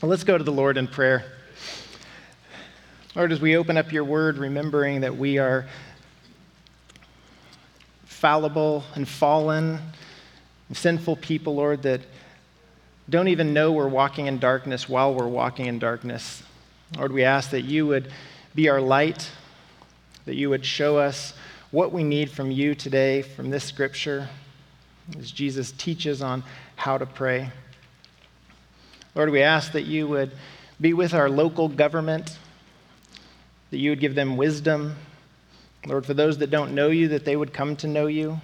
Well, let's go to the Lord in prayer. Lord, as we open up your word, remembering that we are fallible and fallen sinful people, Lord, that don't even know we're walking in darkness while we're walking in darkness. Lord, we ask that you would be our light, that you would show us what we need from you today, from this scripture, as Jesus teaches on how to pray. Lord, we ask that you would be with our local government, that you would give them wisdom. Lord, for those that don't know you, that they would come to know you.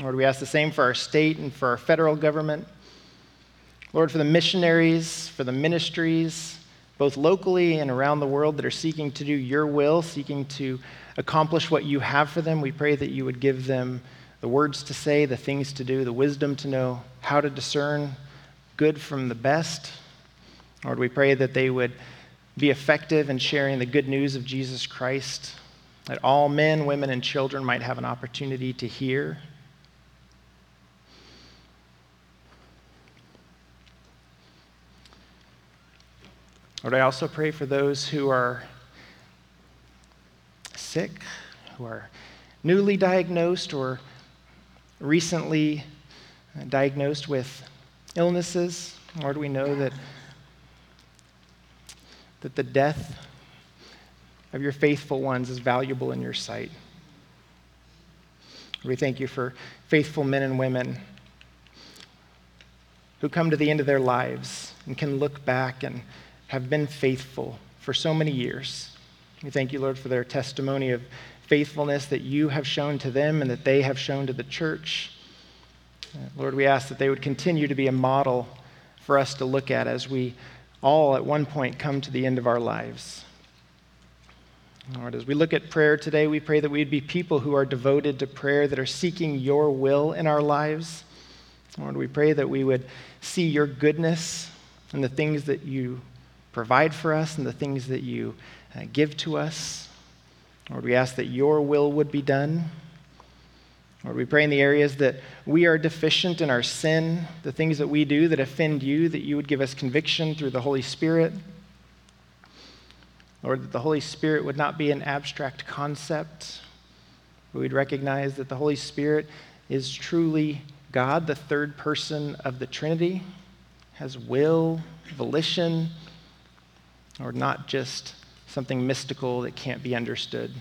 Lord, we ask the same for our state and for our federal government. Lord, for the missionaries, for the ministries, both locally and around the world that are seeking to do your will, seeking to accomplish what you have for them, we pray that you would give them the words to say, the things to do, the wisdom to know how to discern good from the best. Lord, we pray that they would be effective in sharing the good news of Jesus Christ, that all men, women, and children might have an opportunity to hear. Lord, I also pray for those who are sick, who are newly diagnosed or recently diagnosed with illnesses. Lord, we know that, that the death of your faithful ones is valuable in your sight. We thank you for faithful men and women who come to the end of their lives and can look back and have been faithful for so many years. We thank you, Lord, for their testimony of faithfulness that you have shown to them and that they have shown to the church. Lord, we ask that they would continue to be a model for us to look at as we all at one point come to the end of our lives. Lord, as we look at prayer today, we pray that we'd be people who are devoted to prayer, that are seeking your will in our lives. Lord, we pray that we would see your goodness and the things that you provide for us and the things that you uh, give to us. Lord, we ask that your will would be done. Lord, we pray in the areas that we are deficient in our sin, the things that we do that offend you, that you would give us conviction through the Holy Spirit. Lord, that the Holy Spirit would not be an abstract concept, but we'd recognize that the Holy Spirit is truly God, the third person of the Trinity, has will, volition, or not just something mystical that can't be understood.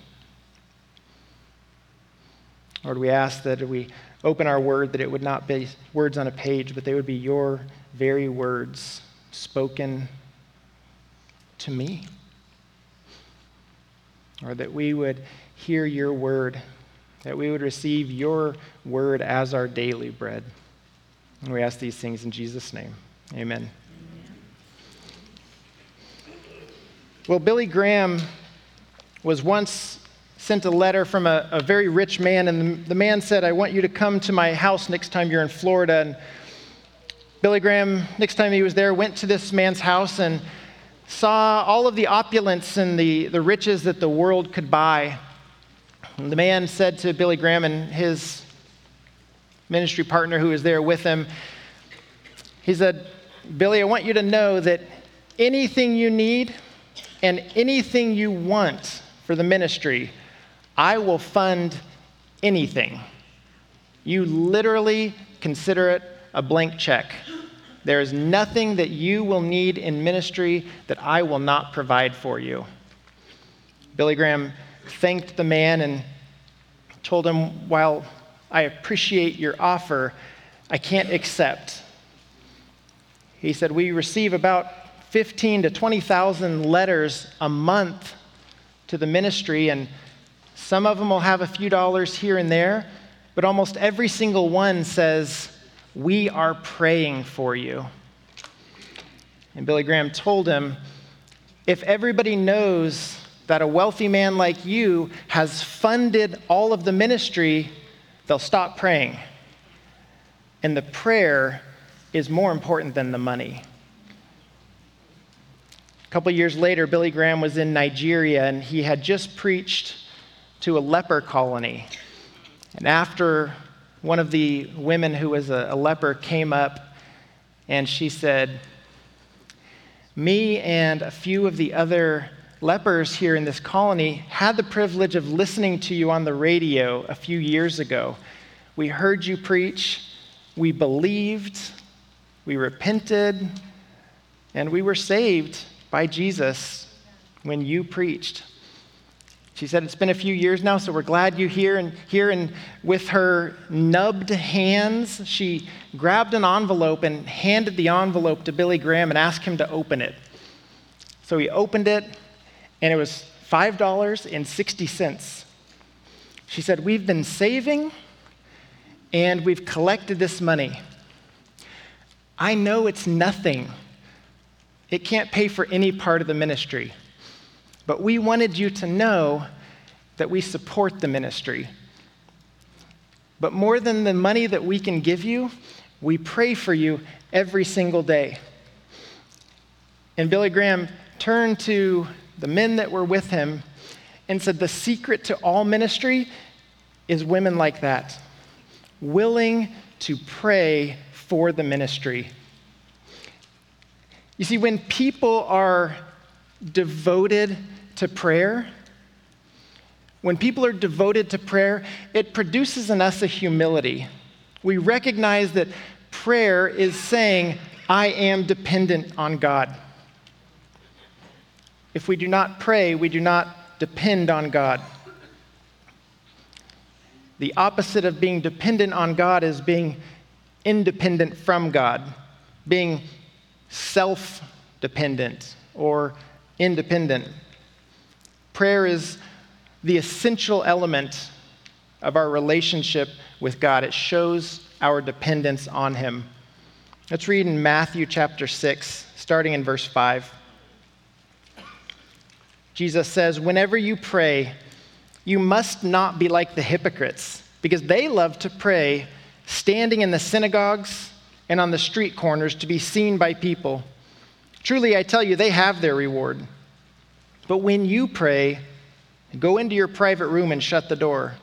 Lord, we ask that we open our word, that it would not be words on a page, but they would be your very words spoken to me. Or that we would hear your word, that we would receive your word as our daily bread. And we ask these things in Jesus' name. Amen. Well, Billy Graham was once sent a letter from a, a very rich man, and the, the, man said, I want you to come to my house next time you're in Florida. And Billy Graham, next time he was there, went to this man's house and saw all of the opulence and the, the riches that the world could buy. And the man said to Billy Graham and his ministry partner who was there with him, he said, Billy, I want you to know that anything you need and anything you want for the ministry, I will fund anything. You literally consider it a blank check. There is nothing that you will need in ministry that I will not provide for you. Billy Graham thanked the man and told him, While I appreciate your offer, I can't accept. He said, We receive about 15 to 20,000 letters a month to the ministry, and some of them will have a few dollars here and there, but almost every single one says, We are praying for you. And Billy Graham told him, If everybody knows that a wealthy man like you has funded all of the ministry, they'll stop praying. And the prayer is more important than the money. A couple years later, Billy Graham was in Nigeria and he had just preached to a leper colony. And after one of the women who was a, a leper came up and she said, me and a few of the other lepers here in this colony had the privilege of listening to you on the radio a few years ago. We heard you preach, we believed, we repented, and we were saved by Jesus when you preached. She said, It's been a few years now, so we're glad you're here. And here, and with her nubbed hands, she grabbed an envelope and handed the envelope to Billy Graham and asked him to open it. So he opened it, and it was $5.60. She said, We've been saving and we've collected this money. I know it's nothing, it can't pay for any part of the ministry. But we wanted you to know that we support the ministry. But more than the money that we can give you, we pray for you every single day. And Billy Graham turned to the men that were with him and said, The secret to all ministry is women like that, willing to pray for the ministry. You see, when people are devoted to prayer, when people are devoted to prayer, it produces in us a humility. We recognize that prayer is saying, I am dependent on God. If we do not pray, we do not depend on God. The opposite of being dependent on God is being independent from God, being self dependent or independent. Prayer is the essential element of our relationship with God. It shows our dependence on Him. Let's read in Matthew chapter 6, starting in verse 5. Jesus says, Whenever you pray, you must not be like the hypocrites, because they love to pray standing in the synagogues and on the street corners to be seen by people. Truly, I tell you, they have their reward. But when you pray, go into your private room and shut the door.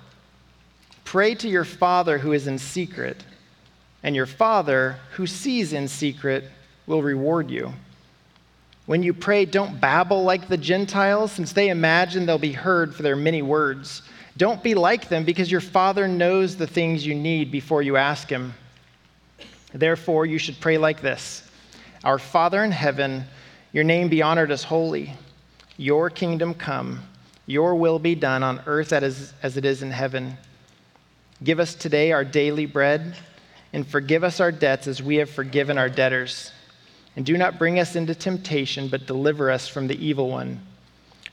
Pray to your Father who is in secret, and your Father who sees in secret will reward you. When you pray, don't babble like the Gentiles, since they imagine they'll be heard for their many words. Don't be like them, because your Father knows the things you need before you ask Him. Therefore, you should pray like this Our Father in heaven, your name be honored as holy. Your kingdom come, your will be done on earth as, as it is in heaven. Give us today our daily bread, and forgive us our debts as we have forgiven our debtors. And do not bring us into temptation, but deliver us from the evil one.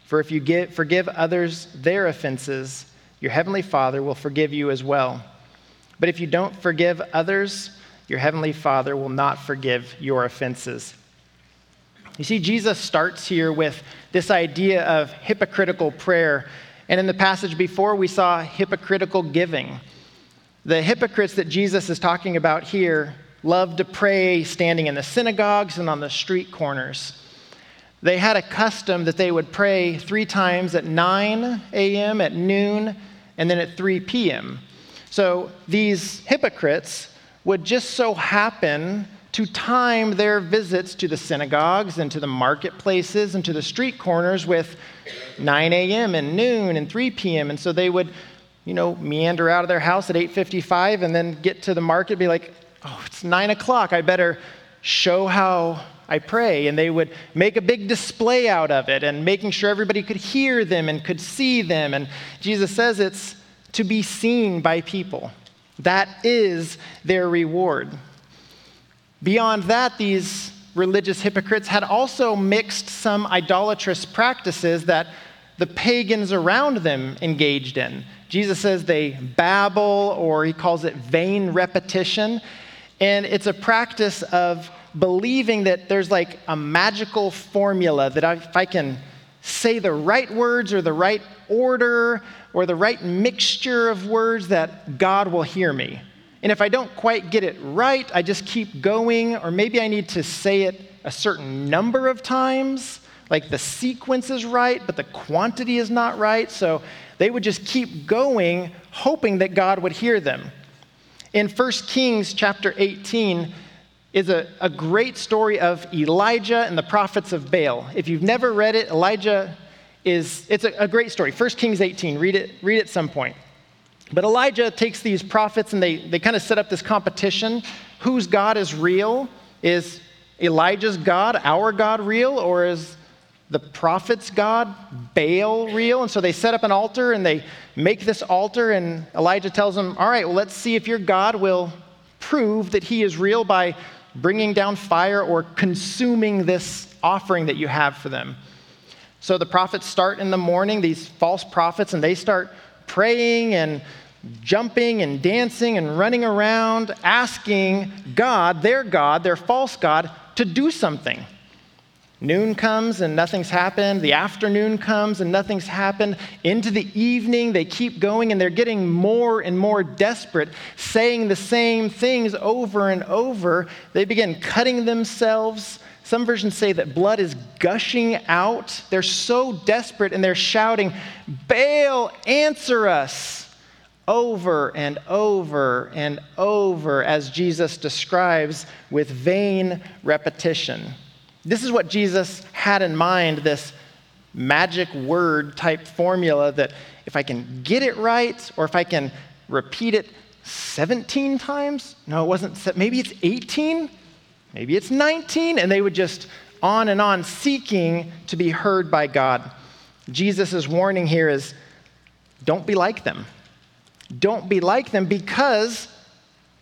For if you give, forgive others their offenses, your heavenly Father will forgive you as well. But if you don't forgive others, your heavenly Father will not forgive your offenses. You see, Jesus starts here with this idea of hypocritical prayer. And in the passage before, we saw hypocritical giving. The hypocrites that Jesus is talking about here love to pray standing in the synagogues and on the street corners. They had a custom that they would pray three times at 9 a.m., at noon, and then at 3 p.m. So these hypocrites would just so happen to time their visits to the synagogues and to the marketplaces and to the street corners with 9 a.m. and noon and 3 p.m. And so they would, you know, meander out of their house at 8:55 and then get to the market, be like, "Oh, it's nine o'clock. I better show how I pray." And they would make a big display out of it and making sure everybody could hear them and could see them. And Jesus says it's to be seen by people. That is their reward. Beyond that, these religious hypocrites had also mixed some idolatrous practices that the pagans around them engaged in. Jesus says they babble, or he calls it vain repetition. And it's a practice of believing that there's like a magical formula that if I can say the right words or the right order or the right mixture of words, that God will hear me. And if I don't quite get it right, I just keep going, or maybe I need to say it a certain number of times. Like the sequence is right, but the quantity is not right. So they would just keep going, hoping that God would hear them. In 1 Kings chapter 18, is a, a great story of Elijah and the prophets of Baal. If you've never read it, Elijah is, it's a, a great story. 1 Kings 18, read it, read it at some point. But Elijah takes these prophets and they, they kind of set up this competition. Whose God is real? Is Elijah's God, our God, real? Or is the prophet's God, Baal, real? And so they set up an altar and they make this altar. And Elijah tells them, All right, well, let's see if your God will prove that he is real by bringing down fire or consuming this offering that you have for them. So the prophets start in the morning, these false prophets, and they start praying and jumping and dancing and running around, asking God, their God, their false God, to do something. Noon comes and nothing's happened. The afternoon comes and nothing's happened. Into the evening, they keep going and they're getting more and more desperate, saying the same things over and over. They begin cutting themselves. Some versions say that blood is gushing out. They're so desperate and they're shouting, Baal, answer us! Over and over and over, as Jesus describes with vain repetition. This is what Jesus had in mind this magic word type formula that if I can get it right or if I can repeat it 17 times, no, it wasn't, maybe it's 18, maybe it's 19, and they would just on and on seeking to be heard by God. Jesus' warning here is don't be like them. Don't be like them because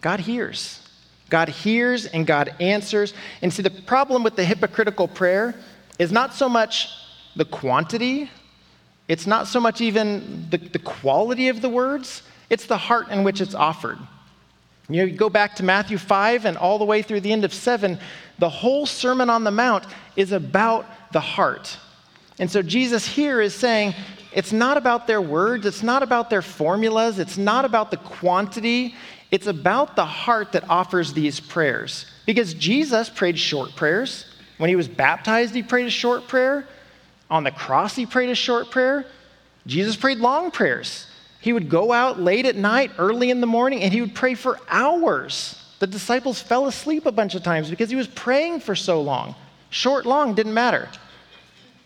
God hears. God hears and God answers. And see, the problem with the hypocritical prayer is not so much the quantity, it's not so much even the, the quality of the words, it's the heart in which it's offered. You know, you go back to Matthew 5 and all the way through the end of 7, the whole Sermon on the Mount is about the heart. And so Jesus here is saying, it's not about their words, it's not about their formulas, it's not about the quantity, it's about the heart that offers these prayers. Because Jesus prayed short prayers. When he was baptized, he prayed a short prayer. On the cross, he prayed a short prayer. Jesus prayed long prayers. He would go out late at night, early in the morning, and he would pray for hours. The disciples fell asleep a bunch of times because he was praying for so long. Short, long, didn't matter.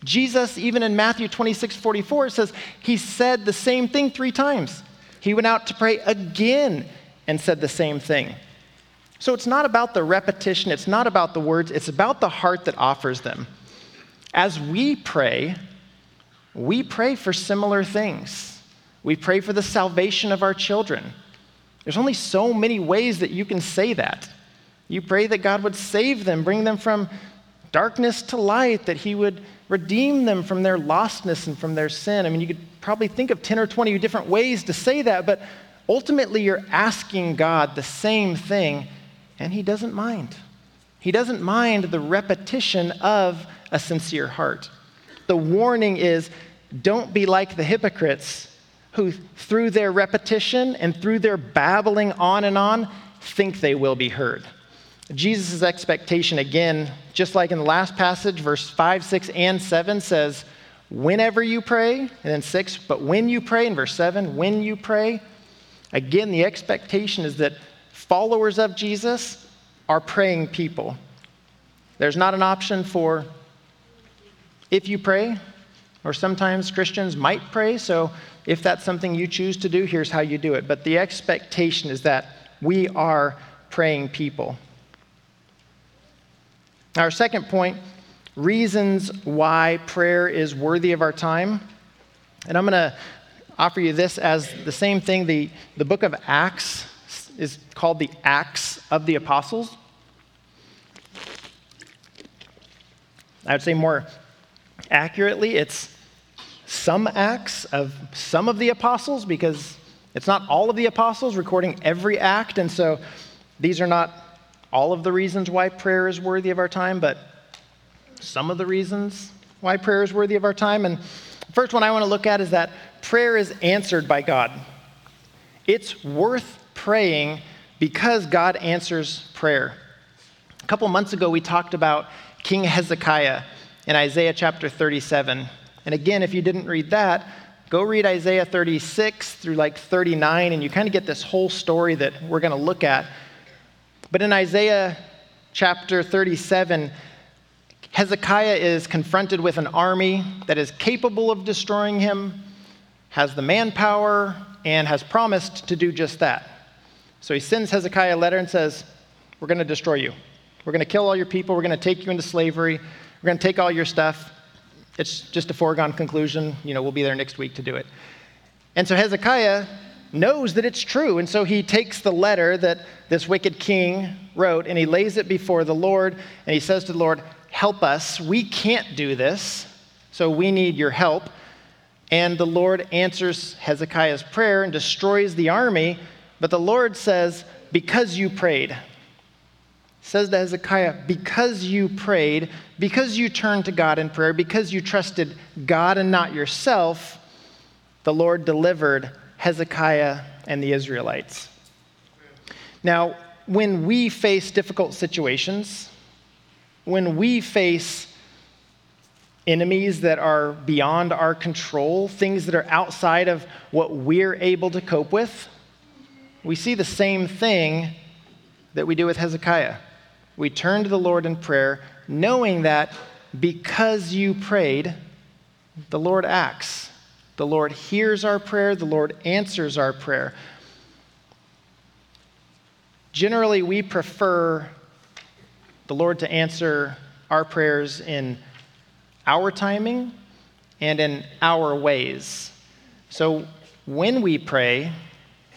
Jesus, even in Matthew 26 44, says he said the same thing three times. He went out to pray again and said the same thing. So it's not about the repetition, it's not about the words, it's about the heart that offers them. As we pray, we pray for similar things. We pray for the salvation of our children. There's only so many ways that you can say that. You pray that God would save them, bring them from darkness to light, that He would redeem them from their lostness and from their sin. I mean, you could probably think of 10 or 20 different ways to say that, but ultimately you're asking God the same thing, and He doesn't mind. He doesn't mind the repetition of a sincere heart. The warning is don't be like the hypocrites who, through their repetition and through their babbling on and on, think they will be heard. Jesus' expectation, again, just like in the last passage, verse 5, 6, and 7 says, Whenever you pray, and then 6, but when you pray, in verse 7, when you pray, Again, the expectation is that followers of Jesus are praying people. There's not an option for if you pray, or sometimes Christians might pray. So if that's something you choose to do, here's how you do it. But the expectation is that we are praying people. Our second point reasons why prayer is worthy of our time. And I'm going to offer you this as the same thing. The, the book of Acts is called the Acts of the Apostles. I would say more accurately, it's some acts of some of the apostles because it's not all of the apostles recording every act. And so these are not all of the reasons why prayer is worthy of our time, but some of the reasons why prayer is worthy of our time. And the first one I want to look at is that prayer is answered by God. It's worth praying because God answers prayer. A couple months ago, we talked about King Hezekiah in Isaiah chapter 37. And again, if you didn't read that, go read Isaiah 36 through like 39, and you kind of get this whole story that we're going to look at. But in Isaiah chapter 37, Hezekiah is confronted with an army that is capable of destroying him, has the manpower, and has promised to do just that. So he sends Hezekiah a letter and says, We're going to destroy you. We're going to kill all your people. We're going to take you into slavery. We're going to take all your stuff. It's just a foregone conclusion. You know, we'll be there next week to do it. And so Hezekiah knows that it's true. And so he takes the letter that this wicked king wrote and he lays it before the Lord and he says to the Lord, Help us. We can't do this, so we need your help. And the Lord answers Hezekiah's prayer and destroys the army. But the Lord says, Because you prayed, says to Hezekiah, Because you prayed, because you turned to God in prayer, because you trusted God and not yourself, the Lord delivered Hezekiah and the Israelites. Now, when we face difficult situations, when we face enemies that are beyond our control, things that are outside of what we're able to cope with, we see the same thing that we do with Hezekiah. We turn to the Lord in prayer, knowing that because you prayed, the Lord acts. The Lord hears our prayer, the Lord answers our prayer. Generally, we prefer the Lord to answer our prayers in our timing and in our ways. So when we pray,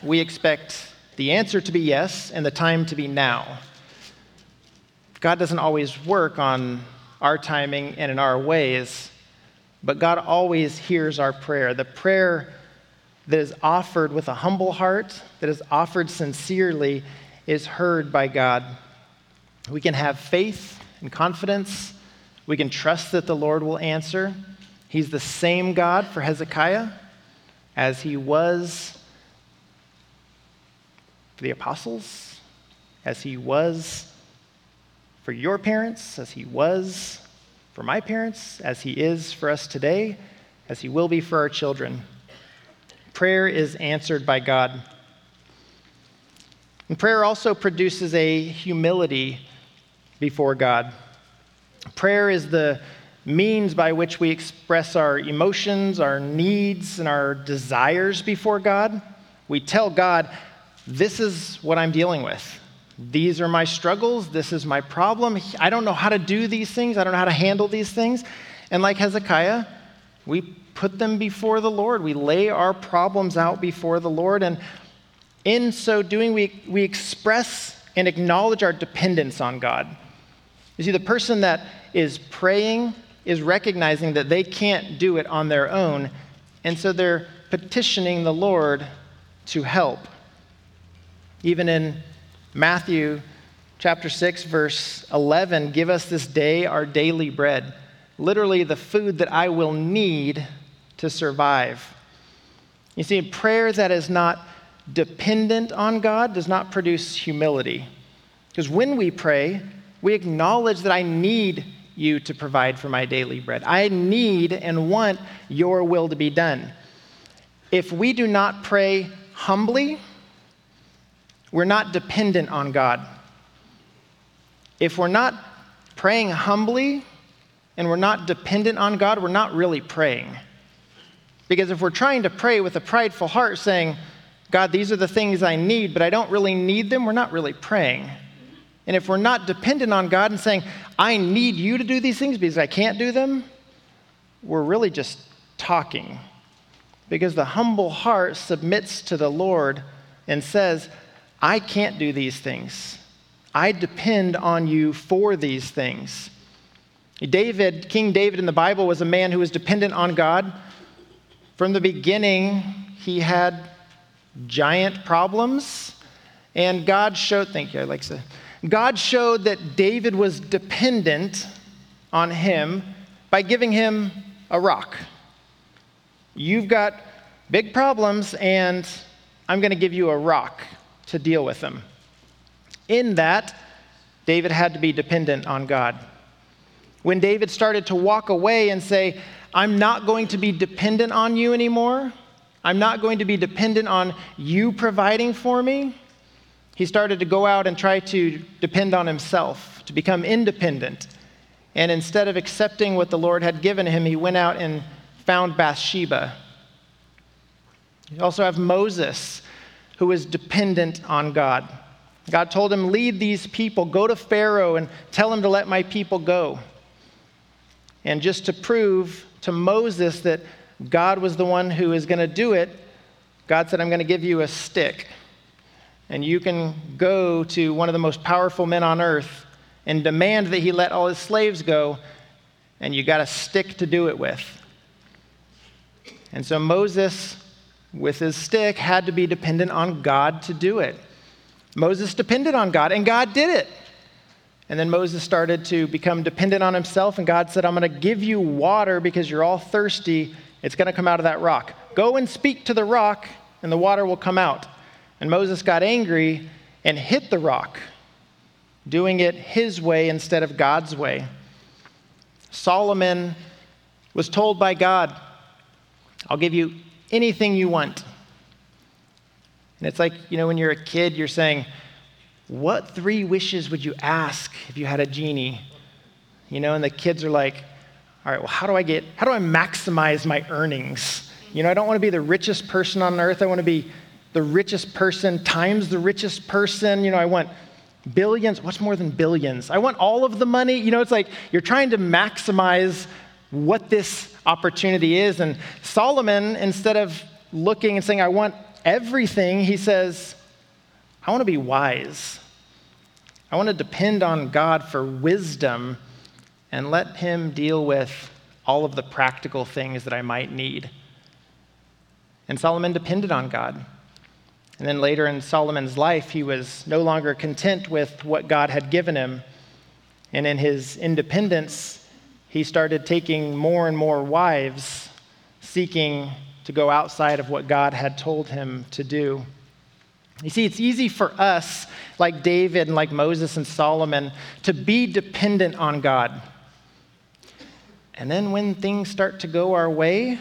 we expect the answer to be yes and the time to be now. God doesn't always work on our timing and in our ways, but God always hears our prayer. The prayer that is offered with a humble heart, that is offered sincerely, is heard by God. We can have faith and confidence. We can trust that the Lord will answer. He's the same God for Hezekiah as he was for the apostles, as he was for your parents, as he was for my parents, as he is for us today, as he will be for our children. Prayer is answered by God. And prayer also produces a humility before God. Prayer is the means by which we express our emotions, our needs, and our desires before God. We tell God, This is what I'm dealing with. These are my struggles. This is my problem. I don't know how to do these things. I don't know how to handle these things. And like Hezekiah, we put them before the Lord. We lay our problems out before the Lord. And in so doing, we, we express and acknowledge our dependence on God. You see, the person that is praying is recognizing that they can't do it on their own, and so they're petitioning the Lord to help. Even in Matthew chapter 6, verse 11, give us this day our daily bread. Literally, the food that I will need to survive. You see, prayer that is not dependent on God does not produce humility. Because when we pray, we acknowledge that I need you to provide for my daily bread. I need and want your will to be done. If we do not pray humbly, we're not dependent on God. If we're not praying humbly and we're not dependent on God, we're not really praying. Because if we're trying to pray with a prideful heart saying, God, these are the things I need, but I don't really need them, we're not really praying. And if we're not dependent on God and saying, I need you to do these things because I can't do them, we're really just talking. Because the humble heart submits to the Lord and says, I can't do these things. I depend on you for these things. David, King David in the Bible, was a man who was dependent on God. From the beginning, he had giant problems, and God showed, thank you, to God showed that David was dependent on him by giving him a rock. You've got big problems, and I'm going to give you a rock to deal with them. In that, David had to be dependent on God. When David started to walk away and say, I'm not going to be dependent on you anymore, I'm not going to be dependent on you providing for me, he started to go out and try to depend on himself, to become independent. And instead of accepting what the Lord had given him, he went out and found Bathsheba. You also have Moses, who was dependent on God. God told him, Lead these people, go to Pharaoh and tell him to let my people go. And just to prove to Moses that God was the one who is going to do it, God said, I'm going to give you a stick. And you can go to one of the most powerful men on earth and demand that he let all his slaves go, and you got a stick to do it with. And so Moses, with his stick, had to be dependent on God to do it. Moses depended on God, and God did it. And then Moses started to become dependent on himself, and God said, I'm going to give you water because you're all thirsty. It's going to come out of that rock. Go and speak to the rock, and the water will come out. And Moses got angry and hit the rock, doing it his way instead of God's way. Solomon was told by God, I'll give you anything you want. And it's like, you know, when you're a kid, you're saying, What three wishes would you ask if you had a genie? You know, and the kids are like, All right, well, how do I get, how do I maximize my earnings? You know, I don't want to be the richest person on earth. I want to be the richest person times the richest person. You know, I want billions. What's more than billions? I want all of the money. You know, it's like you're trying to maximize what this opportunity is. And Solomon, instead of looking and saying, I want everything, he says, I want to be wise. I want to depend on God for wisdom and let Him deal with all of the practical things that I might need. And Solomon depended on God. And then later in Solomon's life, he was no longer content with what God had given him. And in his independence, he started taking more and more wives, seeking to go outside of what God had told him to do. You see, it's easy for us, like David and like Moses and Solomon, to be dependent on God. And then when things start to go our way,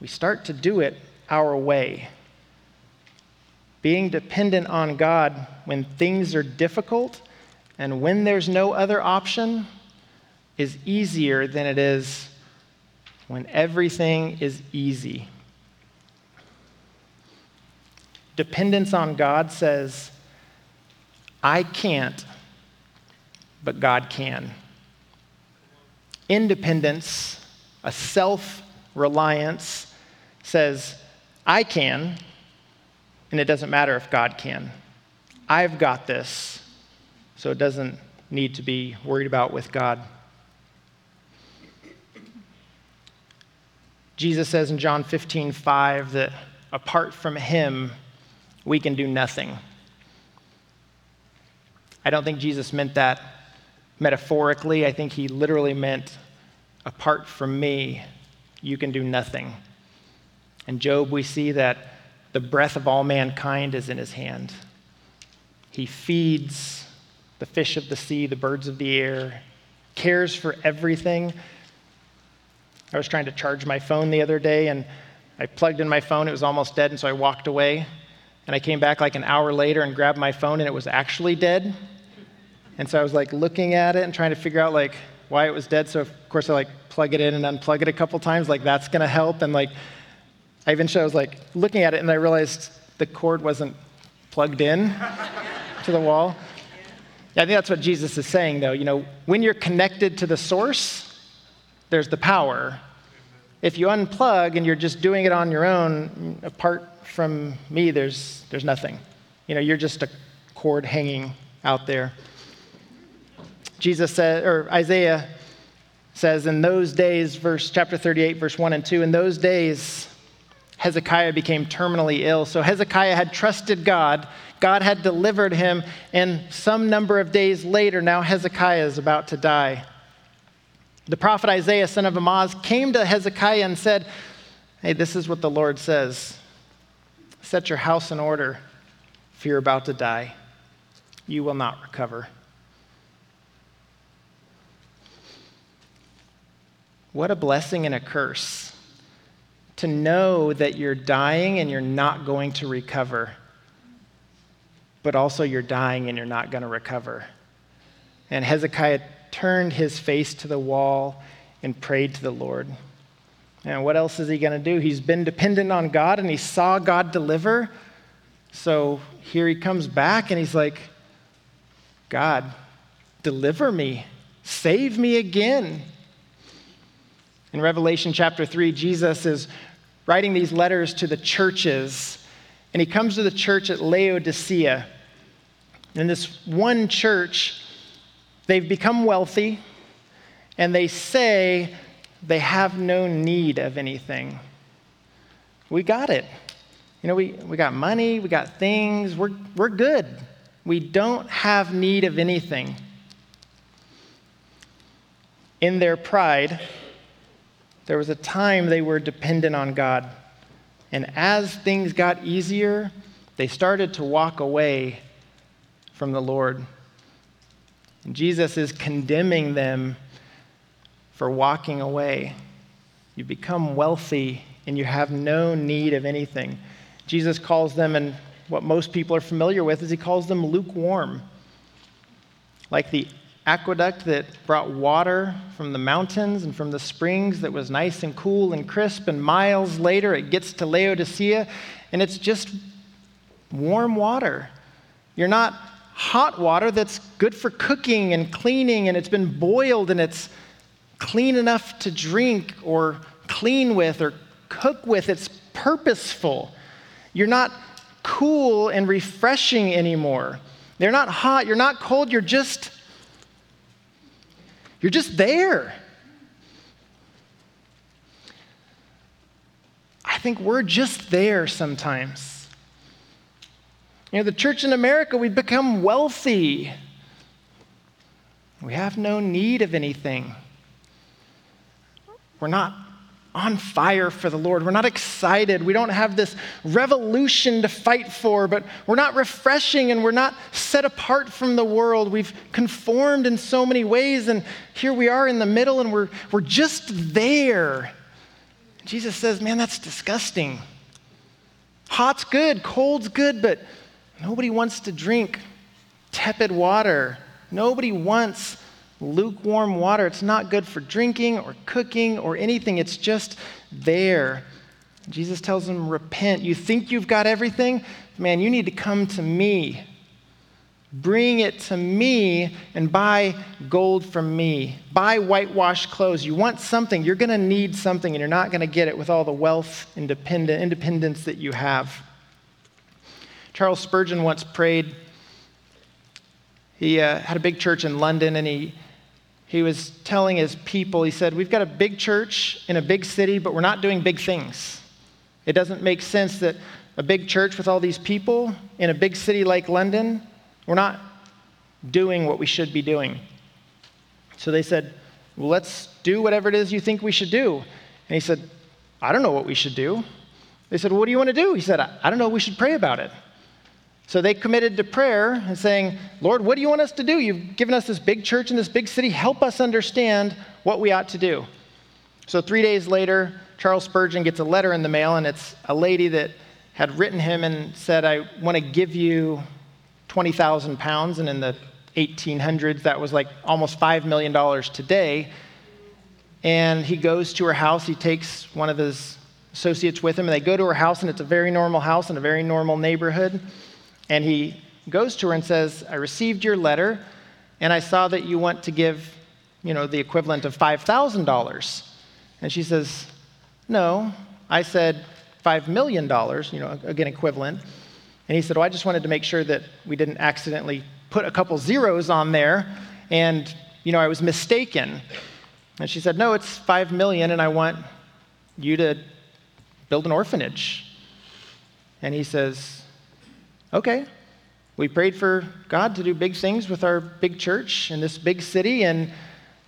we start to do it our way. Being dependent on God when things are difficult and when there's no other option is easier than it is when everything is easy. Dependence on God says, I can't, but God can. Independence, a self reliance, says, I can, and it doesn't matter if God can. I've got this, so it doesn't need to be worried about with God. Jesus says in John 15, 5 that apart from him, we can do nothing. I don't think Jesus meant that metaphorically. I think he literally meant, apart from me, you can do nothing. In Job, we see that the breath of all mankind is in his hand. He feeds the fish of the sea, the birds of the air, cares for everything. I was trying to charge my phone the other day and I plugged in my phone. It was almost dead, and so I walked away. And I came back like an hour later and grabbed my phone and it was actually dead. And so I was like looking at it and trying to figure out like why it was dead. So of course I like plug it in and unplug it a couple times, like that's gonna help. And like I even I was like looking at it and I realized the cord wasn't plugged in to the wall. Yeah, I think that's what Jesus is saying though. You know, when you're connected to the source, there's the power. If you unplug and you're just doing it on your own, apart from me, there's, there's nothing. You know, you're just a cord hanging out there. Jesus said, or Isaiah says, in those days, verse chapter 38, verse 1 and 2, in those days, Hezekiah became terminally ill. So Hezekiah had trusted God. God had delivered him, and some number of days later, now Hezekiah is about to die. The prophet Isaiah, son of Amoz, came to Hezekiah and said, Hey, this is what the Lord says Set your house in order, for you're about to die. You will not recover. What a blessing and a curse to know that you're dying and you're not going to recover. but also you're dying and you're not going to recover. And Hezekiah turned his face to the wall and prayed to the Lord. And what else is he going to do? He's been dependent on God and he saw God deliver. So here he comes back and he's like, God, deliver me, save me again. In Revelation chapter 3, Jesus is writing these letters to the churches, and he comes to the church at Laodicea. In this one church, they've become wealthy, and they say they have no need of anything. We got it. You know, we, we got money, we got things, we're, we're good. We don't have need of anything. In their pride, there was a time they were dependent on God. And as things got easier, they started to walk away from the Lord. And Jesus is condemning them for walking away. You become wealthy and you have no need of anything. Jesus calls them, and what most people are familiar with is he calls them lukewarm. Like the aqueduct that brought water from the mountains and from the springs that was nice and cool and crisp, and miles later it gets to Laodicea and it's just warm water. You're not hot water that's good for cooking and cleaning and it's been boiled and it's clean enough to drink or clean with or cook with. It's purposeful. You're not cool and refreshing anymore. They're not hot, you're not cold, you're just you're just there. I think we're just there sometimes. You know, the church in America, we've become wealthy. We have no need of anything. We're not on fire for the Lord. We're not excited. We don't have this revolution to fight for, but we're not refreshing and we're not set apart from the world. We've conformed in so many ways, and here we are in the middle and we're, we're just there. Jesus says, Man, that's disgusting. Hot's good, cold's good, but nobody wants to drink tepid water. Nobody wants lukewarm water. It's not good for drinking or cooking or anything, it's just there. Jesus tells them, Repent. You think you've got everything? Man, you need to come to me. Bring it to me and buy gold from me. Buy whitewashed clothes. You want something, you're going to need something, and you're not going to get it with all the wealth and independence that you have. Charles Spurgeon once prayed. He uh, had a big church in London, and he he was telling his people, he said, We've got a big church in a big city, but we're not doing big things. It doesn't make sense that a big church with all these people in a big city like London, we're not doing what we should be doing. So they said, Well, let's do whatever it is you think we should do. And he said, I don't know what we should do. They said, well, What do you want to do? He said, I don't know. We should pray about it. So they committed to prayer and saying, Lord, what do you want us to do? You've given us this big church in this big city. Help us understand what we ought to do. So three days later, Charles Spurgeon gets a letter in the mail, and it's a lady that had written him and said, I want to give you 20,000 pounds. And in the 1800s, that was like almost $5 million today. And he goes to her house. He takes one of his associates with him, and they go to her house, and it's a very normal house in a very normal neighborhood. And he goes to her and says, I received your letter, and I saw that you want to give, you know, the equivalent of $5,000. And she says, No, I said $5 million, you know, again, equivalent. And he said, Well, I just wanted to make sure that we didn't accidentally put a couple zeros on there, and, you know, I was mistaken. And she said, No, it's 5 million, and I want you to build an orphanage. And he says, okay, we prayed for God to do big things with our big church in this big city, and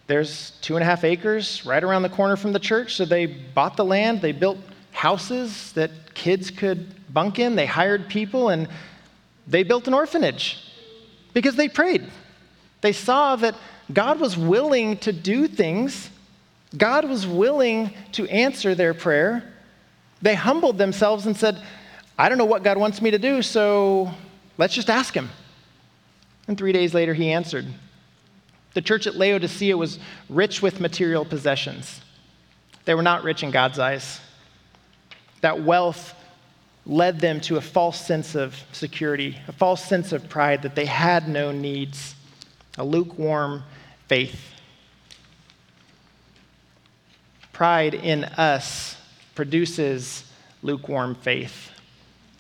there's two and a half acres right around the corner from the church. So they bought the land, they built houses that kids could bunk in, they hired people, and they built an orphanage because they prayed. They saw that God was willing to do things, God was willing to answer their prayer. They humbled themselves and said, I don't know what God wants me to do, so let's just ask him. And three days later, he answered. The church at Laodicea was rich with material possessions. They were not rich in God's eyes. That wealth led them to a false sense of security, a false sense of pride that they had no needs, a lukewarm faith. Pride in us produces lukewarm faith.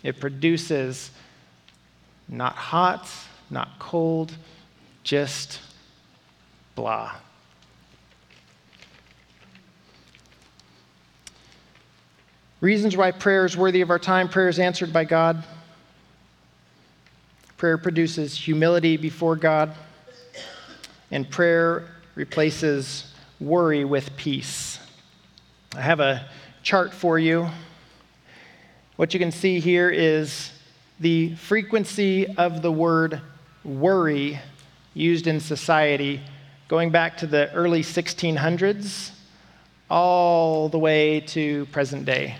It produces not hot, not cold, just blah. Reasons why prayer is worthy of our time prayer is answered by God. Prayer produces humility before God, and prayer replaces worry with peace. I have a chart for you. What you can see here is the frequency of the word worry used in society going back to the early 1600s all the way to present day.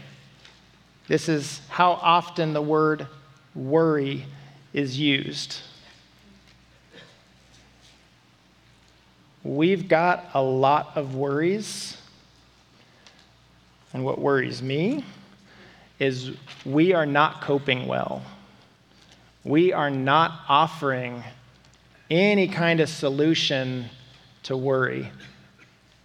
This is how often the word worry is used. We've got a lot of worries. And what worries me is we are not coping well. We are not offering any kind of solution to worry.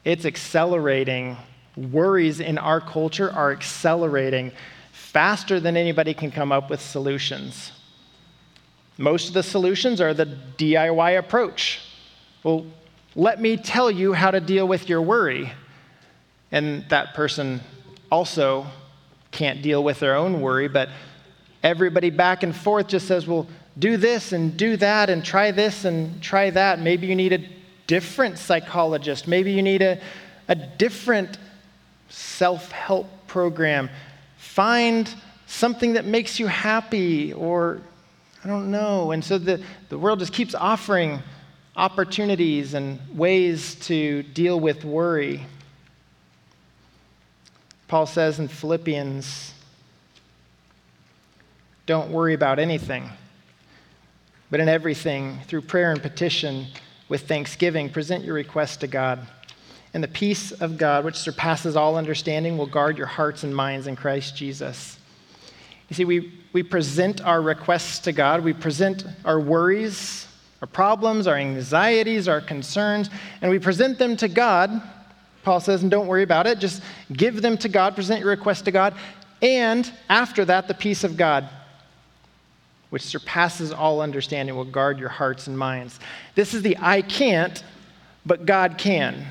It's accelerating. Worries in our culture are accelerating faster than anybody can come up with solutions. Most of the solutions are the DIY approach. Well, let me tell you how to deal with your worry. And that person also can't deal with their own worry, but everybody back and forth just says, well, do this and do that and try this and try that. Maybe you need a different psychologist. Maybe you need a, a different self help program. Find something that makes you happy, or I don't know. And so the, the world just keeps offering opportunities and ways to deal with worry. Paul says in Philippians, don't worry about anything, but in everything, through prayer and petition, with thanksgiving, present your requests to God. And the peace of God, which surpasses all understanding, will guard your hearts and minds in Christ Jesus. You see, we, we present our requests to God, we present our worries, our problems, our anxieties, our concerns, and we present them to God. Paul says, and don't worry about it, just give them to God, present your request to God, and after that, the peace of God, which surpasses all understanding, will guard your hearts and minds. This is the I can't, but God can.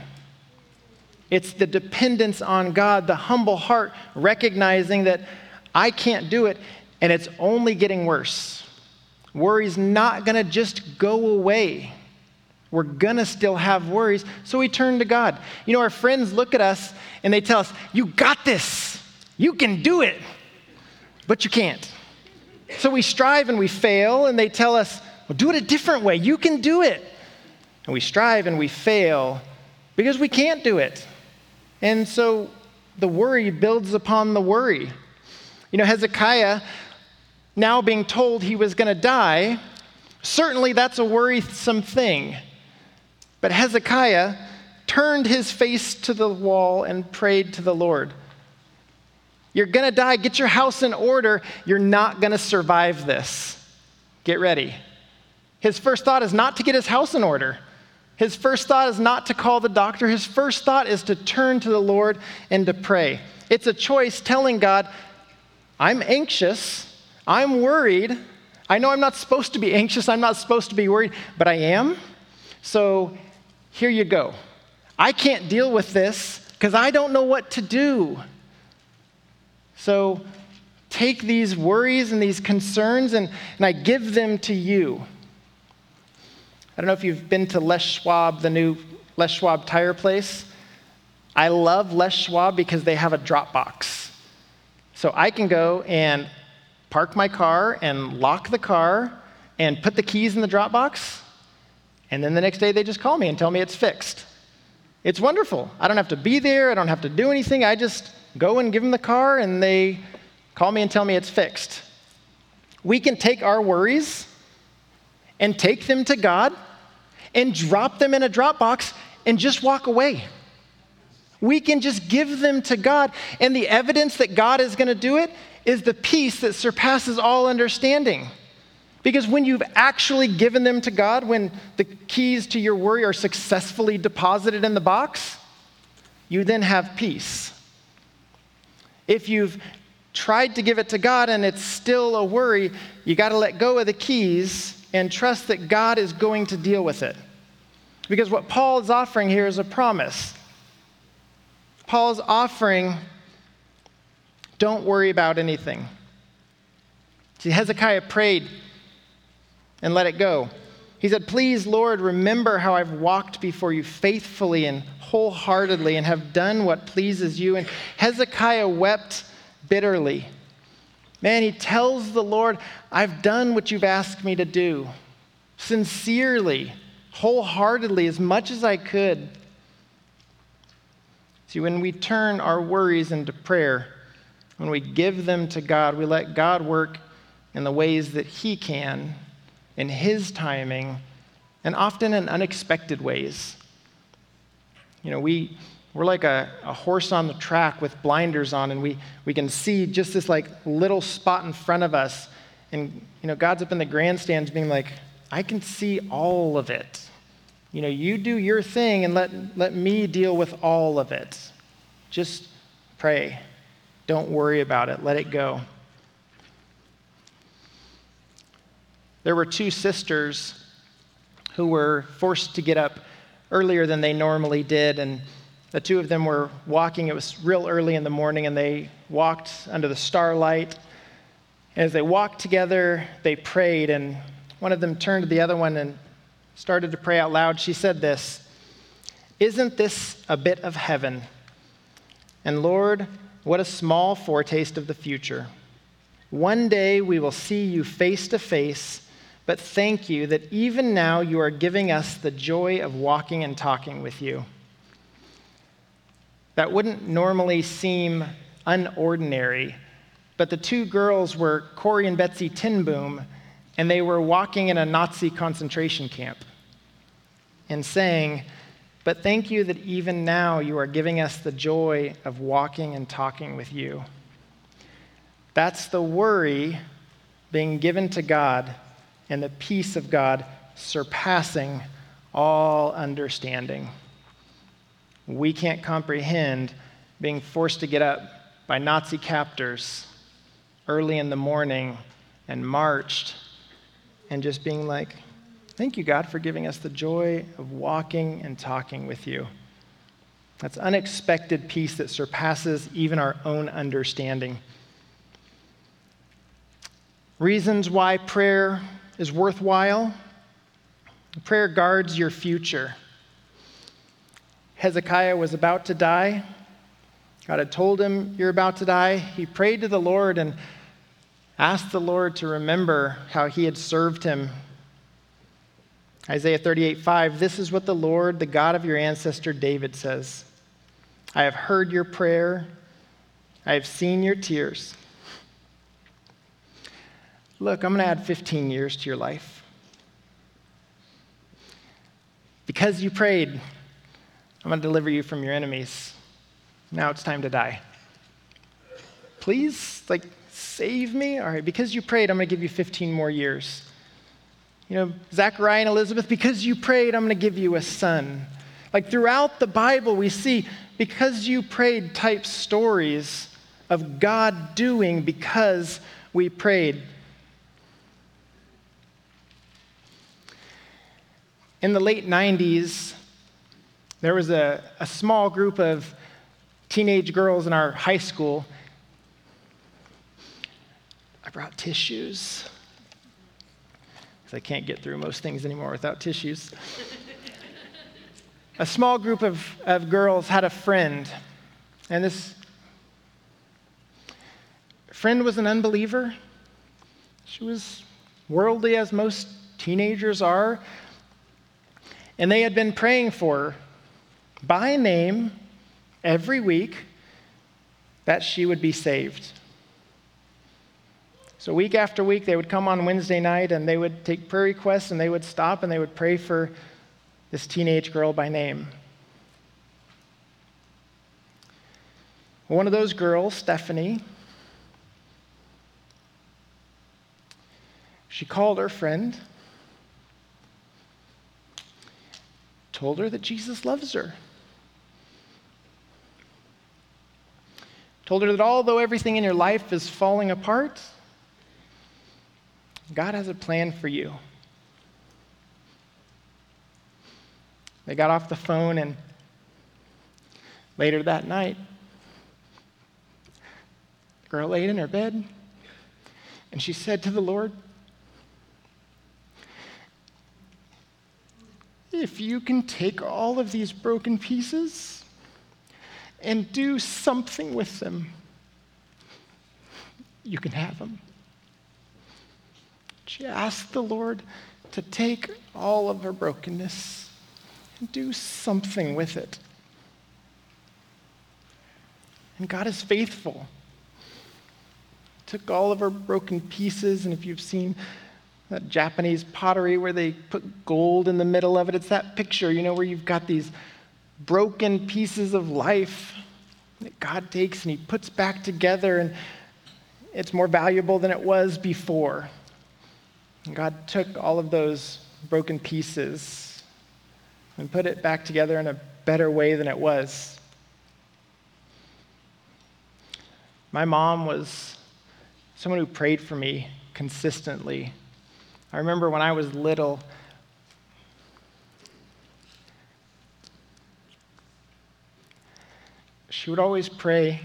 It's the dependence on God, the humble heart, recognizing that I can't do it, and it's only getting worse. Worry's not going to just go away. We're to still have worries, so we turn to God. You know, our friends look at us and they tell us, You got this. You can do it. But you can't. So we strive and we fail, and they tell us, Well, do it a different way. You can do it. And we strive and we fail because we can't do it. And so the worry builds upon the worry. You know, Hezekiah, now being told he was to die, certainly that's a worrisome thing. But Hezekiah turned his face to the wall and prayed to the Lord. You're going to die. Get your house in order. You're not going to survive this. Get ready. His first thought is not to get his house in order. His first thought is not to call the doctor. His first thought is to turn to the Lord and to pray. It's a choice telling God, I'm anxious. I'm worried. I know I'm not supposed to be anxious. I'm not supposed to be worried, but I am. So here you go. I can't deal with this because I don't know what to do. So take these worries and these concerns and, and I give them to you. I don't know if you've been to Les Schwab, the new Les Schwab tire place. I love Les Schwab because they have a drop box. So I can go and park my car and lock the car and put the keys in the drop box and then the next day they just call me and tell me it's fixed. It's wonderful. I don't have to be there, I don't have to do anything. I just go and give them the car and they call me and tell me it's fixed. we can take our worries and take them to God and drop them in a Dropbox and just walk away. We can just give them to God. And the evidence that God is going to do it is the peace that surpasses all understanding. Because when you've actually given them to God, when the keys to your worry are successfully deposited in the box, you then have peace. If you've tried to give it to God and it's still a worry, you got to let go of the keys and trust that God is going to deal with it. Because what Paul is offering here is a promise. Paul's offering don't worry about anything. See, Hezekiah prayed and let it go. He said, Please, Lord, remember how I've walked before you faithfully and wholeheartedly and have done what pleases you. And Hezekiah wept bitterly. Man, he tells the Lord, I've done what you've asked me to do, sincerely, wholeheartedly, as much as I could. See, when we turn our worries into prayer, when we give them to God, we let God work in the ways that He can, in His timing, and often in unexpected ways. You know, we, we're like a, a horse on the track with blinders on, and we, we can see just this like little spot in front of us. And, you know, God's up in the grandstands being like, I can see all of it. You know, you do your thing and let, let me deal with all of it. Just pray. Don't worry about it. Let it go. There were two sisters who were forced to get up earlier than they normally did, and the two of them were walking. It was real early in the morning, and they walked under the starlight. As they walked together, they prayed, and one of them turned to the other one and started to pray out loud. She said this Isn't this a bit of heaven? And Lord, what a small foretaste of the future. One day we will see you face to face, but thank you that even now you are giving us the joy of walking and talking with you. That wouldn't normally seem unordinary, but the two girls were Corrie and Betsie ten Boom, and they were walking in a Nazi concentration camp and saying, but thank you that even now you are giving us the joy of walking and talking with you. That's the worry being given to God and the peace of God surpassing all understanding. We can't comprehend being forced to get up by Nazi captors early in the morning and marched and just being like, Thank you, God, for giving us the joy of walking and talking with you. That's unexpected peace that surpasses even our own understanding. Reasons why prayer is worthwhile prayer guards your future. Hezekiah was about to die. God had told him, You're about to die. He prayed to the Lord and asked the Lord to remember how he had served him Isaiah 38 5, this is what the Lord, the God of your ancestor David says I have heard your prayer, I have seen your tears. Look, I'm going to add 15 years to your life. Because you prayed, I'm going to deliver you from your enemies. Now it's time to die. Please, like, save me? All right, because you prayed, I'm going to give you 15 more years. You know, Zachariah and Elizabeth, because you prayed, I'm going to give you a son. Like throughout the Bible, we see because you prayed type stories of God doing because we prayed. In the late 90s, there was a, a small group of teenage girls in our high school. I brought tissues because I can't get through most things anymore without tissues. a small group of, of girls had a friend, and this friend was an unbeliever. She was worldly, as most teenagers are. And they had been praying for her by name every week that she would be saved. So, week after week, they would come on Wednesday night and they would take prayer requests and they would stop and they would pray for this teenage girl by name. One of those girls, Stephanie, she called her friend, told her that Jesus loves her. Told her that although everything in your life is falling apart, God has a plan for you. They got off the phone, and later that night, the girl laid in her bed, and she said to the Lord, If you can take all of these broken pieces and do something with them, you can have them. She asked the Lord to take all of her brokenness and do something with it. And God is faithful. Took all of her broken pieces, and if you've seen that Japanese pottery where they put gold in the middle of it, it's that picture, you know, where you've got these broken pieces of life that God takes and He puts back together, and it's more valuable than it was before. God took all of those broken pieces and put it back together in a better way than it was. My mom was someone who prayed for me consistently. I remember when I was little, she would always pray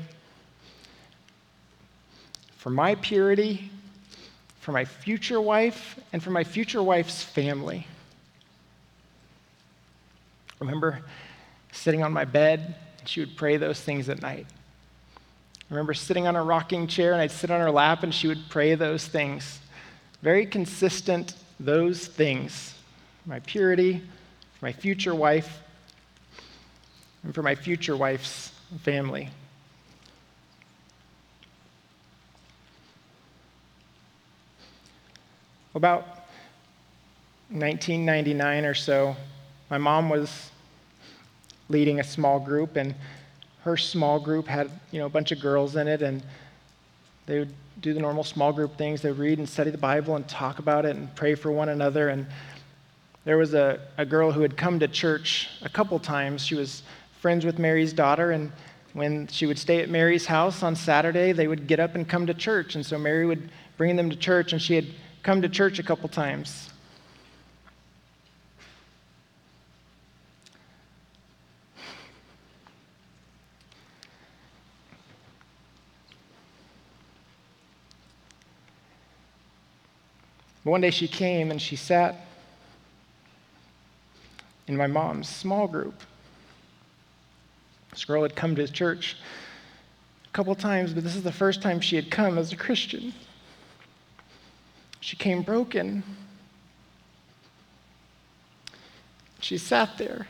for my purity for my future wife and for my future wife's family. remember sitting on my bed, and she would pray those things at night. I remember sitting on a rocking chair, and I'd sit on her lap, and she would pray those things. Very consistent, those things. My purity, for my future wife, and for my future wife's family. About 1999 or so, my mom was leading a small group, and her small group had you know a bunch of girls in it, and they would do the normal small group things. They would read and study the Bible and talk about it and pray for one another. And there was a, a girl who had come to church a couple times. She was friends with Mary's daughter, and when she would stay at Mary's house on Saturday, they would get up and come to church. And so Mary would bring them to church, and she had come to church a couple times. But one day she came and she sat in my mom's small group. This girl had come to his church a couple times, but this is the first time she had come as a Christian. She came broken. She sat there,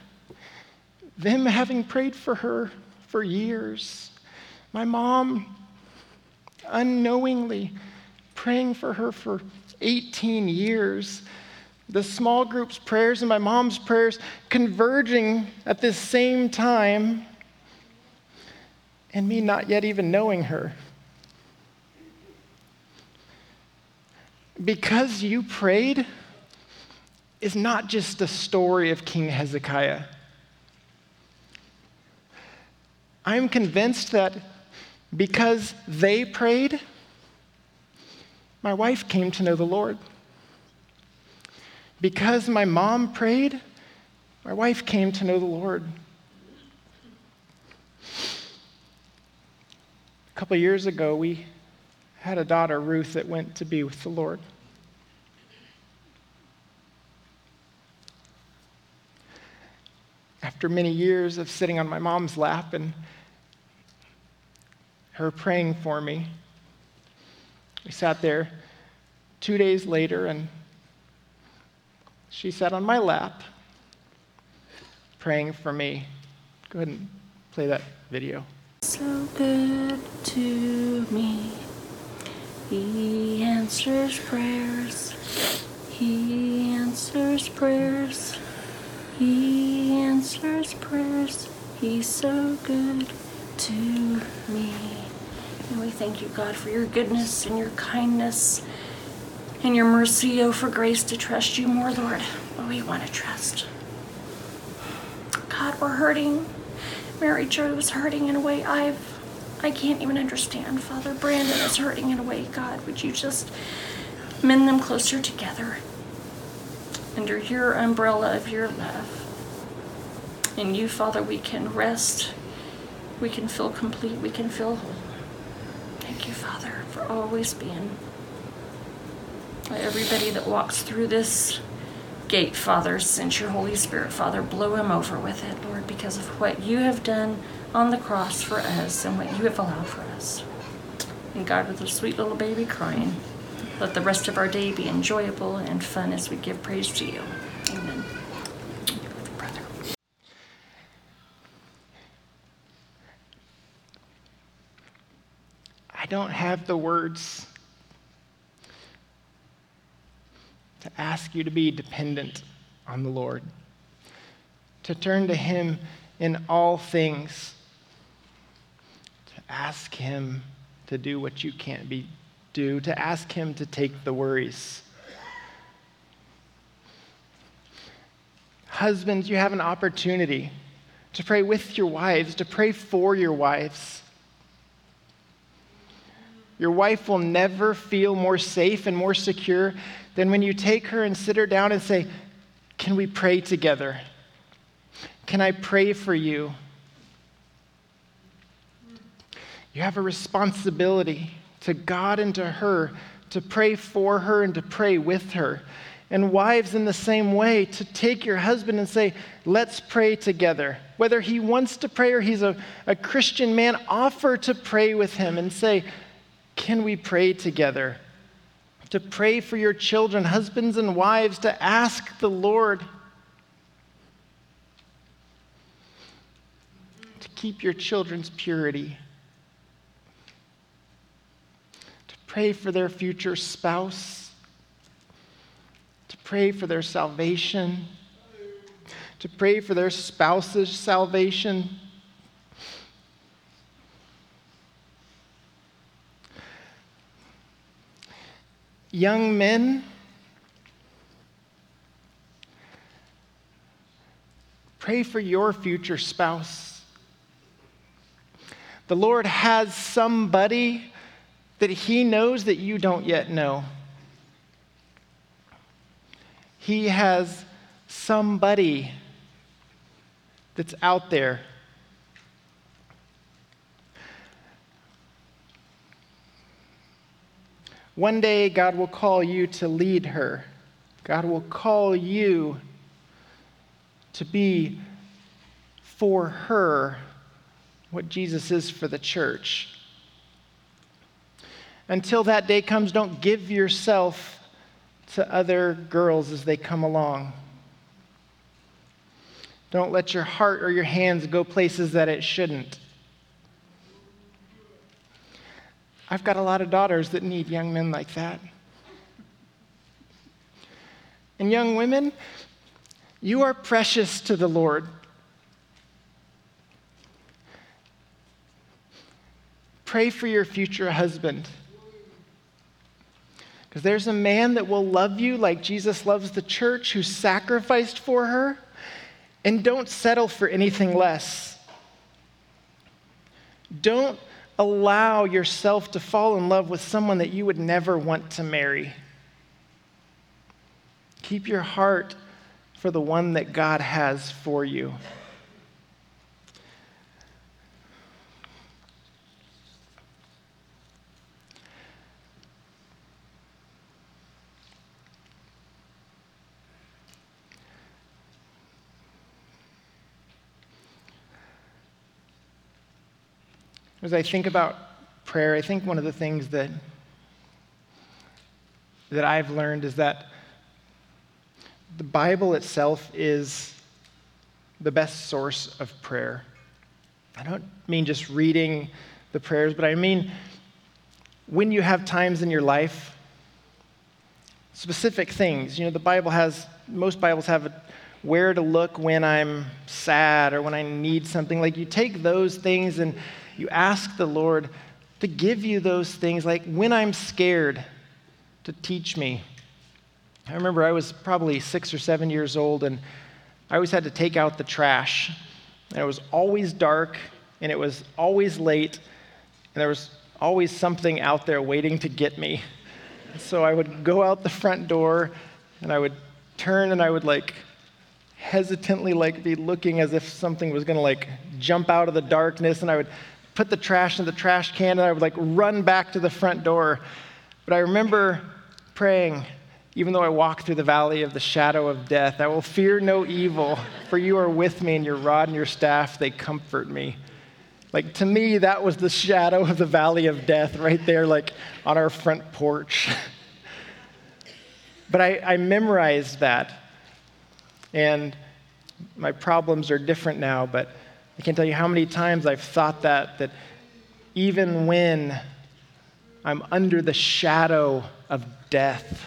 them having prayed for her for years. My mom, unknowingly, praying for her for 18 years. The small group's prayers and my mom's prayers converging at this same time, and me not yet even knowing her. because you prayed is not just the story of King Hezekiah. I'm convinced that because they prayed, my wife came to know the Lord. Because my mom prayed, my wife came to know the Lord. A couple years ago, we had a daughter, Ruth, that went to be with the Lord. After many years of sitting on my mom's lap and her praying for me, we sat there two days later and she sat on my lap praying for me. Go ahead and play that video. So good to me. He answers prayers. He answers prayers. He answers prayers. He's so good to me. And we thank you, God, for your goodness and your kindness and your mercy. Oh, for grace to trust you more, Lord. Oh, we want to trust. God, we're hurting. Mary Jo is hurting in a way I've I can't even understand, Father. Brandon is hurting in a way, God. Would you just mend them closer together under your umbrella of your love? In you, Father, we can rest, we can feel complete, we can feel whole. Always being everybody that walks through this gate, Father, send your Holy Spirit, Father, blow him over with it, Lord, because of what you have done on the cross for us and what you have allowed for us. And God, with a sweet little baby crying, let the rest of our day be enjoyable and fun as we give praise to you. Amen. Brother. I don't have the words to ask you to be dependent on the Lord, to turn to Him in all things to ask Him to do what you can't be, do, to ask Him to take the worries. Husbands, you have an opportunity to pray with your wives, to pray for your wives. Your wife will never feel more safe and more secure than when you take her and sit her down and say, Can we pray together? Can I pray for you? You have a responsibility to God and to her to pray for her and to pray with her. And wives, in the same way, to take your husband and say, Let's pray together. Whether he wants to pray or he's a, a Christian man, offer to pray with him and say, Can we pray together? To pray for your children, husbands and wives, to ask the Lord to keep your children's purity. To pray for their future spouse, to pray for their salvation, to pray for their spouse's salvation. Young men, pray for your future spouse. The Lord has somebody that He knows that you don't yet know. He has somebody that's out there. One day, God will call you to lead her. God will call you to be for her what Jesus is for the church. Until that day comes, don't give yourself to other girls as they come along. Don't let your heart or your hands go places that it shouldn't. I've got a lot of daughters that need young men like that. And young women, you are precious to the Lord. Pray for your future husband. Because there's a man that will love you like Jesus loves the church, who sacrificed for her, and don't settle for anything less. Don't allow yourself to fall in love with someone that you would never want to marry. Keep your heart for the one that God has for you. As I think about prayer, I think one of the things that, that I've learned is that the Bible itself is the best source of prayer. I don't mean just reading the prayers, but I mean when you have times in your life, specific things. You know, the Bible has, most Bibles have a, where to look when I'm sad or when I need something. Like you take those things and you ask the Lord to give you those things, like when I'm scared, to teach me. I remember I was probably six or seven years old and I always had to take out the trash. And it was always dark and it was always late and there was always something out there waiting to get me. So I would go out the front door and I would turn and I would like hesitantly like be looking as if something was going to like jump out of the darkness and I would put the trash in the trash can and I would like run back to the front door. But I remember praying, even though I walk through the valley of the shadow of death, I will fear no evil, for you are with me and your rod and your staff, they comfort me. Like to me, that was the shadow of the valley of death right there, like on our front porch. but I, I memorized that. And my problems are different now, but I can't tell you how many times I've thought that, that even when I'm under the shadow of death,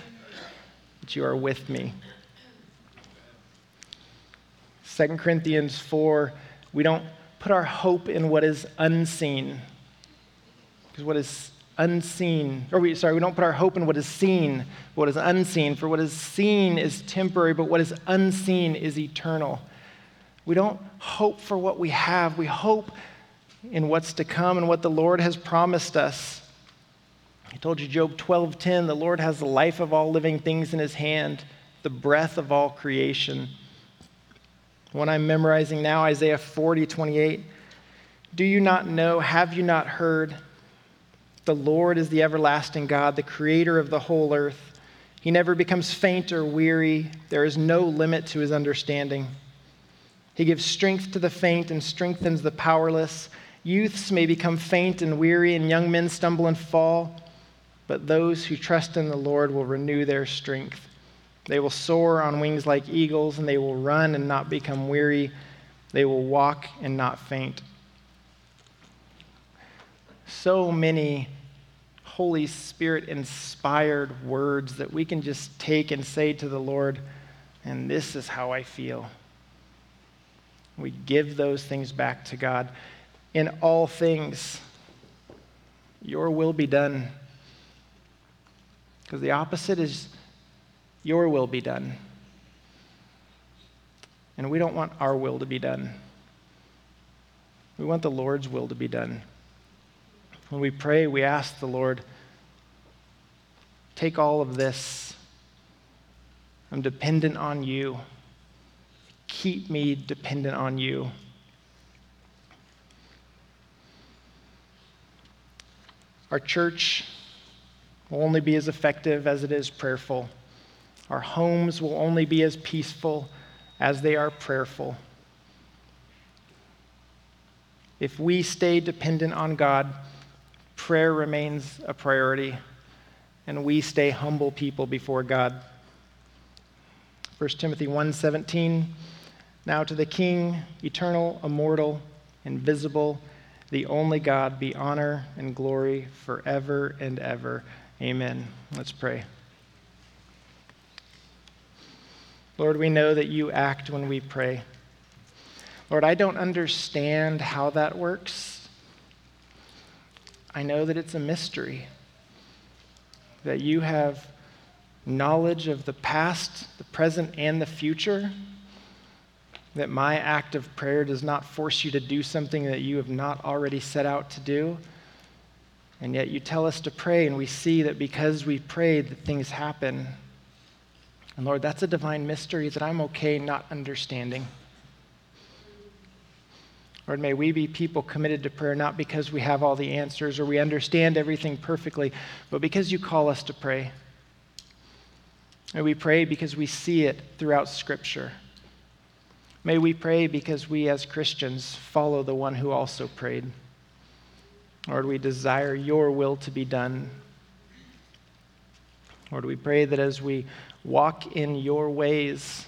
that you are with me. 2 Corinthians 4, we don't put our hope in what is unseen. Because what is unseen, or we, sorry, we don't put our hope in what is seen, what is unseen. For what is seen is temporary, but what is unseen is eternal. We don't hope for what we have, we hope in what's to come and what the Lord has promised us. I told you Job 12:10, the Lord has the life of all living things in his hand, the breath of all creation. One I'm memorizing now, Isaiah 40:28. Do you not know, have you not heard? The Lord is the everlasting God, the creator of the whole earth. He never becomes faint or weary. There is no limit to his understanding. He gives strength to the faint and strengthens the powerless. Youths may become faint and weary, and young men stumble and fall, but those who trust in the Lord will renew their strength. They will soar on wings like eagles, and they will run and not become weary. They will walk and not faint. So many Holy Spirit inspired words that we can just take and say to the Lord, and this is how I feel. We give those things back to God. In all things, your will be done. Because the opposite is your will be done. And we don't want our will to be done. We want the Lord's will to be done. When we pray, we ask the Lord, take all of this. I'm dependent on you. Keep me dependent on you. Our church will only be as effective as it is prayerful. Our homes will only be as peaceful as they are prayerful. If we stay dependent on God, prayer remains a priority, and we stay humble people before God. 1 Timothy 1:17 Now to the King, eternal, immortal, invisible, the only God, be honor and glory forever and ever. Amen. Let's pray. Lord, we know that you act when we pray. Lord, I don't understand how that works. I know that it's a mystery, that you have knowledge of the past, the present, and the future, that my act of prayer does not force you to do something that you have not already set out to do. And yet you tell us to pray, and we see that because we prayed, that things happen. And Lord, that's a divine mystery that I'm okay not understanding. Lord, may we be people committed to prayer not because we have all the answers or we understand everything perfectly, but because you call us to pray. And we pray because we see it throughout Scripture. May we pray because we as Christians follow the one who also prayed. Lord, we desire your will to be done. Lord, we pray that as we walk in your ways,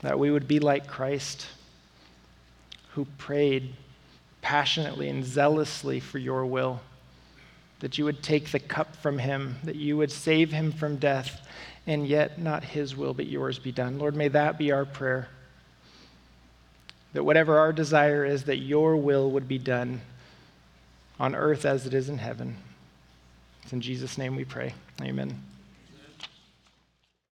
that we would be like Christ, who prayed passionately and zealously for your will. that you would take the cup from him, that you would save him from death, and yet not his will, but yours be done. Lord, may that be our prayer. That whatever our desire is, that your will would be done on earth as it is in heaven. It's in Jesus' name we pray. Amen.